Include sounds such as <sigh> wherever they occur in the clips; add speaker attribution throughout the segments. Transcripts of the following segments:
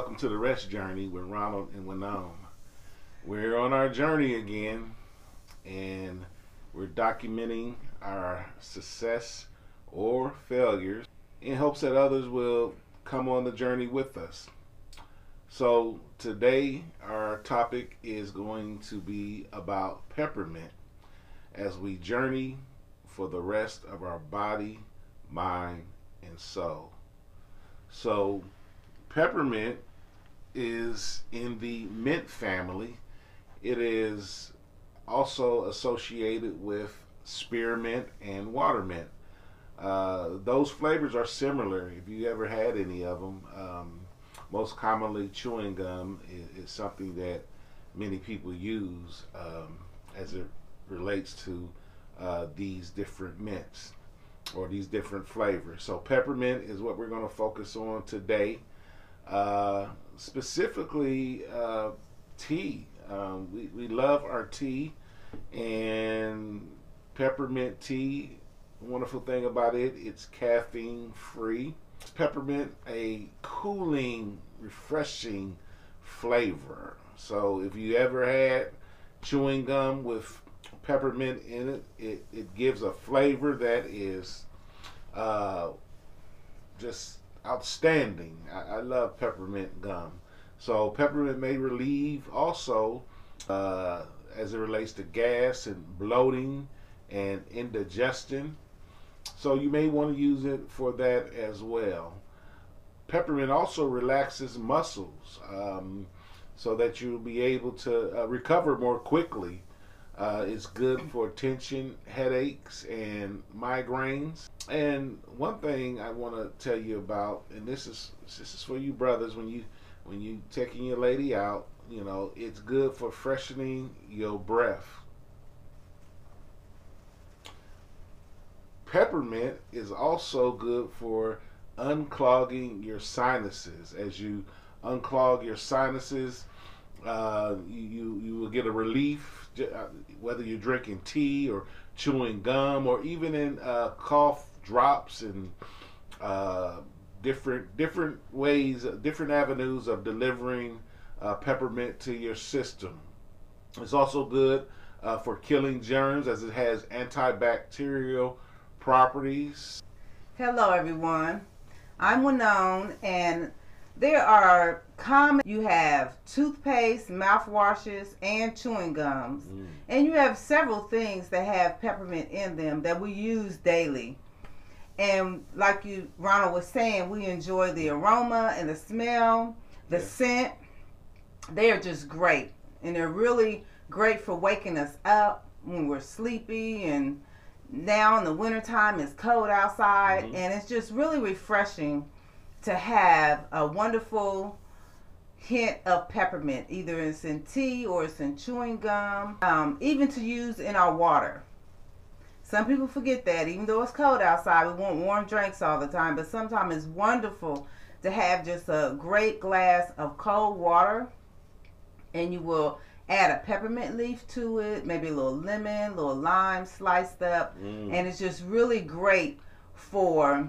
Speaker 1: Welcome to the Rest Journey with Ronald and Winnon. Um, we're on our journey again, and we're documenting our success or failures in hopes that others will come on the journey with us. So, today our topic is going to be about peppermint as we journey for the rest of our body, mind, and soul. So, peppermint is in the mint family. It is also associated with spearmint and watermint. Uh, those flavors are similar. If you ever had any of them, um, most commonly chewing gum is, is, something that many people use um, as it relates to uh, these different mints or these different flavors. So peppermint is what we're going to focus on today. Uh, specifically, uh, tea. Um, we, we love our tea and peppermint tea. Wonderful thing about it, it's caffeine free. It's Peppermint, a cooling, refreshing flavor. So if you ever had chewing gum with peppermint in it, it, it gives a flavor that is uh, just outstanding. I, I, love peppermint gum. So peppermint may relieve also uh, as it relates to gas and bloating and indigestion. So you may want to use it for that as well. Peppermint also relaxes muscles um, so that you'll be able to uh, recover more quickly uh, it's good for tension, headaches, and migraines. And one thing I want to tell you about, and this is this is for you brothers, when you when you taking your lady out, you know, it's good for freshening your breath. Peppermint is also good for unclogging your sinuses. As you unclog your sinuses, uh, you you will get a relief uh, whether you're drinking tea or chewing gum or even in uh, cough drops and uh, different different ways, different avenues of delivering uh, peppermint to your system. It's also good uh, for killing germs as it has antibacterial properties.
Speaker 2: Hello, everyone. I'm Winnon, and there are common, you have toothpaste, mouthwashes, and chewing gums. Mm. And you have several things that have peppermint in them that we use daily. And like you, Ronald was saying, we enjoy the aroma and the smell, the yeah. scent. They are just great. And they're really great for waking us up when we're sleepy and now in the wintertime it's cold outside mm-hmm. and it's just really refreshing to have a wonderful hint of peppermint. Either it's in tea or it's in chewing gum, um, even to use in our water. Some people forget that even though it's cold outside, we want warm drinks all the time, but sometimes it's wonderful to have just a great glass of cold water and you will add a peppermint leaf to it, maybe a little lemon, a little lime sliced up, mm. and it's just really great for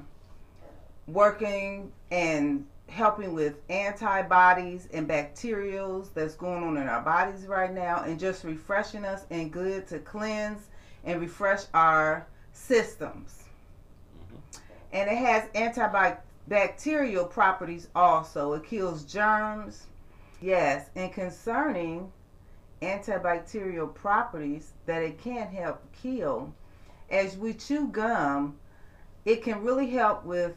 Speaker 2: working and helping with antibodies and bacterials that's going on in our bodies right now and just refreshing us and good to cleanse and refresh our systems. Mm-hmm. And it has antibacterial properties also. It kills germs. Yes, and concerning antibacterial properties that it can help kill, as we chew gum, it can really help with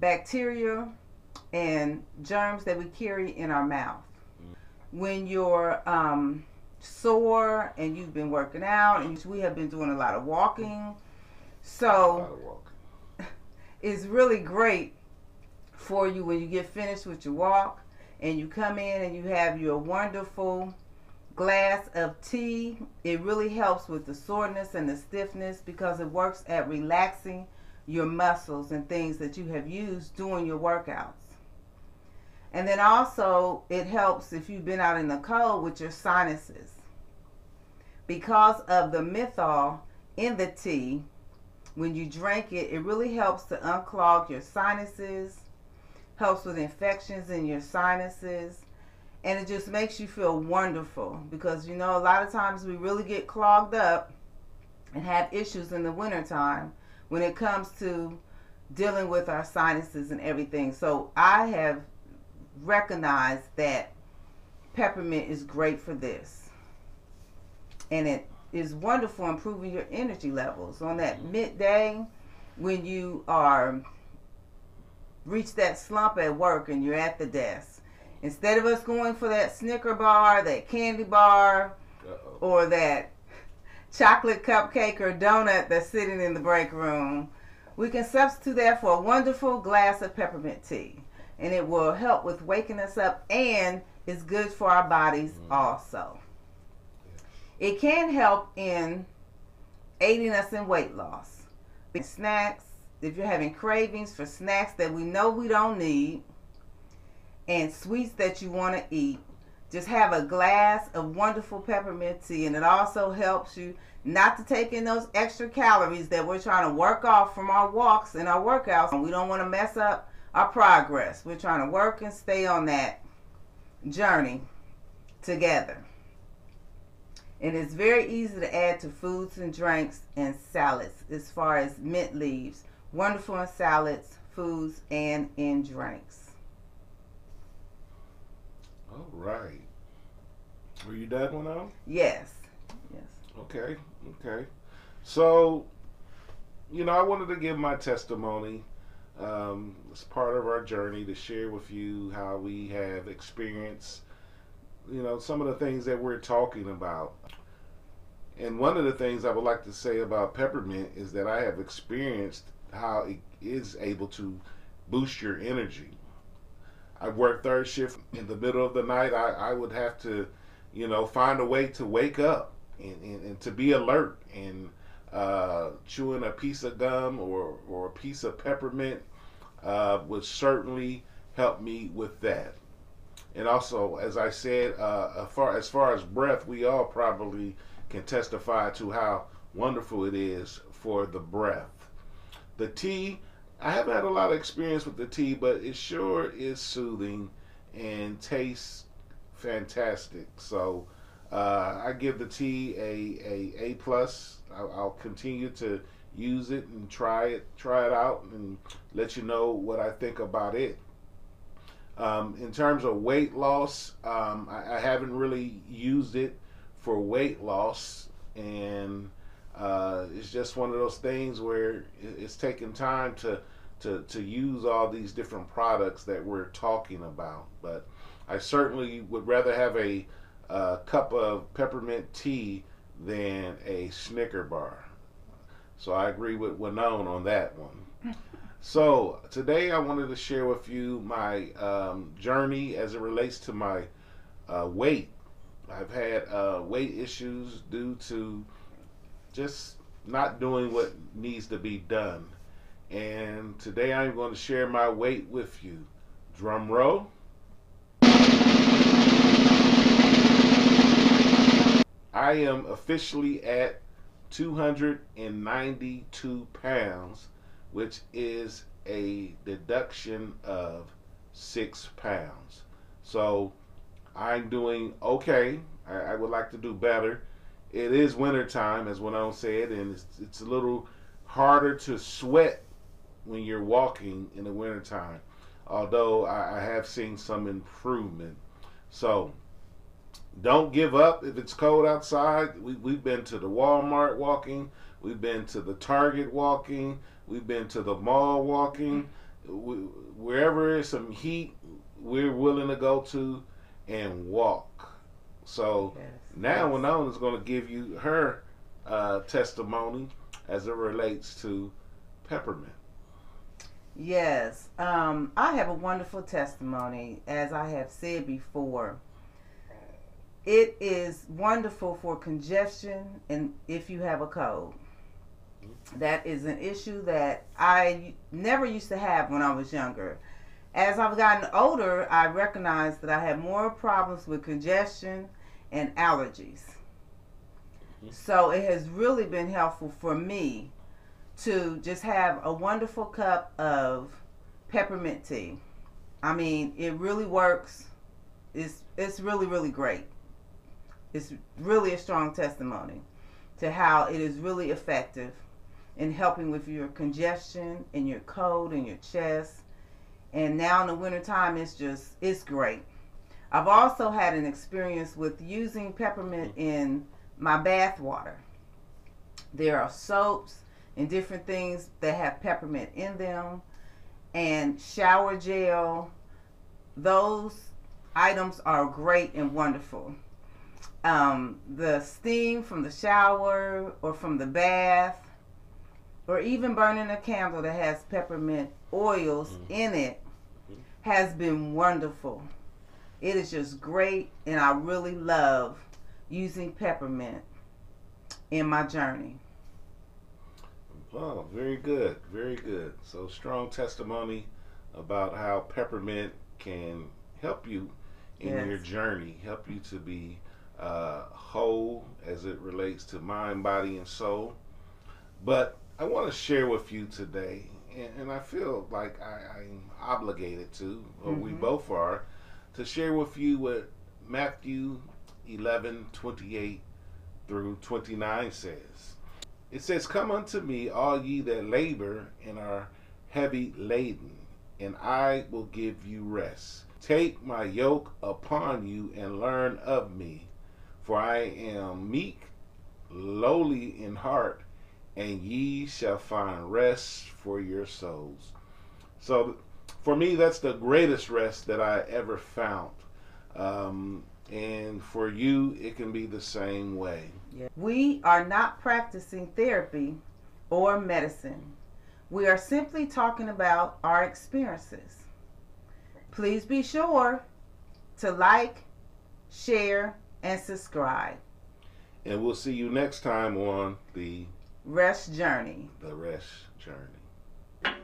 Speaker 2: bacteria and germs that we carry in our mouth. When you're um, sore and you've been working out, and we have been doing a lot of walking, so walking. <laughs> it's really great for you when you get finished with your walk and you come in and you have your wonderful glass of tea. It really helps with the soreness and the stiffness because it works at relaxing your muscles and things that you have used doing your workouts. And then also, it helps if you've been out in the cold with your sinuses. Because of the menthol in the tea, when you drink it, it really helps to unclog your sinuses, helps with infections in your sinuses, and it just makes you feel wonderful because you know a lot of times we really get clogged up and have issues in the wintertime when it comes to dealing with our sinuses and everything. So I have recognized that peppermint is great for this. And it is wonderful improving your energy levels on that midday when you are reach that slump at work and you're at the desk. Instead of us going for that Snicker bar, that candy bar, Uh-oh. or that chocolate cupcake or donut that's sitting in the break room, we can substitute that for a wonderful glass of peppermint tea. And it will help with waking us up and is good for our bodies mm-hmm. also. It can help in aiding us in weight loss. Snacks, if you're having cravings for snacks that we know we don't need, and sweets that you want to eat, just have a glass of wonderful peppermint tea, and it also helps you not to take in those extra calories that we're trying to work off from our walks and our workouts. And we don't want to mess up our progress. We're trying to work and stay on that journey together. And it's very easy to add to foods and drinks and salads as far as mint leaves. Wonderful in salads, foods, and in drinks.
Speaker 1: All right. Were you done one out?
Speaker 2: Yes. Yes.
Speaker 1: Okay. Okay. So, you know, I wanted to give my testimony um, as part of our journey to share with you how we have experienced, you know, some of the things that we're talking about. And one of the things I would like to say about peppermint is that I have experienced how it is able to boost your energy. I work third shift in the middle of the night. I, I would have to, you know, find a way to wake up and, and, and to be alert and uh, chewing a piece of gum or, or a piece of peppermint uh, would certainly help me with that. And also, as I said, uh, far, as far as breath, we all probably can testify to how wonderful it is for the breath. The tea, I haven't had a lot of experience with the tea, but it sure is soothing and tastes fantastic. So uh, I give the tea a a A plus. I'll, I'll, continue to use it and try it try it out and let you know what I think about it. Um, in terms of weight loss, um, I, I, haven't really used it for weight loss, and uh, it's just one of those things where it's taking time to, to to use all these different products that we're talking about. But I certainly would rather have a a cup of peppermint tea than a Snicker bar. So I agree with Winnon on that one. <laughs> so today I wanted to share with you my um, journey as it relates to my uh, weight. I've had uh, weight issues due to just not doing what needs to be done. And today I'm going to share my weight with you. Drum roll. I am officially at 292 pounds, which is a deduction of six pounds. So I'm doing okay. I, I would like to do better. It is winter time, as Winnon said, and it's, it's a little harder to sweat when you're walking in the wintertime. Although I, I have seen some improvement. So don't give up if it's cold outside. We, we've been to the Walmart walking, we've been to the Target walking, we've been to the mall walking. We, wherever there's some heat, we're willing to go to and walk. So yes. Now yes. Winnon is going to give you her uh, testimony as it relates to peppermint.
Speaker 2: Yes, um, I have a wonderful testimony, as I have said before. It is wonderful for congestion and if you have a cold. That is an issue that I never used to have when I was younger. As I've gotten older, I recognize that I have more problems with congestion and allergies. Mm-hmm. So it has really been helpful for me to just have a wonderful cup of peppermint tea. I mean, it really works. It's it's really really great. It's really a strong testimony to how it is really effective in helping with your congestion and your cold and your chest. And now in the wintertime, it's just it's great. I've also had an experience with using peppermint in my bath water. There are soaps and different things that have peppermint in them and shower gel. Those items are great and wonderful. Um, the steam from the shower or from the bath, or even burning a candle that has peppermint oils mm-hmm. in it, has been wonderful. It is just great, and I really love using peppermint in my journey.
Speaker 1: Oh, very good, very good. So strong testimony about how peppermint can help you in yes. your journey, help you to be uh, whole as it relates to mind, body, and soul. But I want to share with you today, and, and I feel like I, am obligated to, or mm-hmm. we both are, to share with you what Matthew 11 28 through 29 says. It says, Come unto me, all ye that labor and are heavy laden, and I will give you rest. Take my yoke upon you and learn of me, for I am meek, lowly in heart, and ye shall find rest for your souls. So, for me, that's the greatest rest that I ever found. Um, and for you, it can be the same way.
Speaker 2: We are not practicing therapy or medicine. We are simply talking about our experiences. Please be sure to like, share, and subscribe.
Speaker 1: And we'll see you next time on the
Speaker 2: Rest Journey.
Speaker 1: The Rest Journey.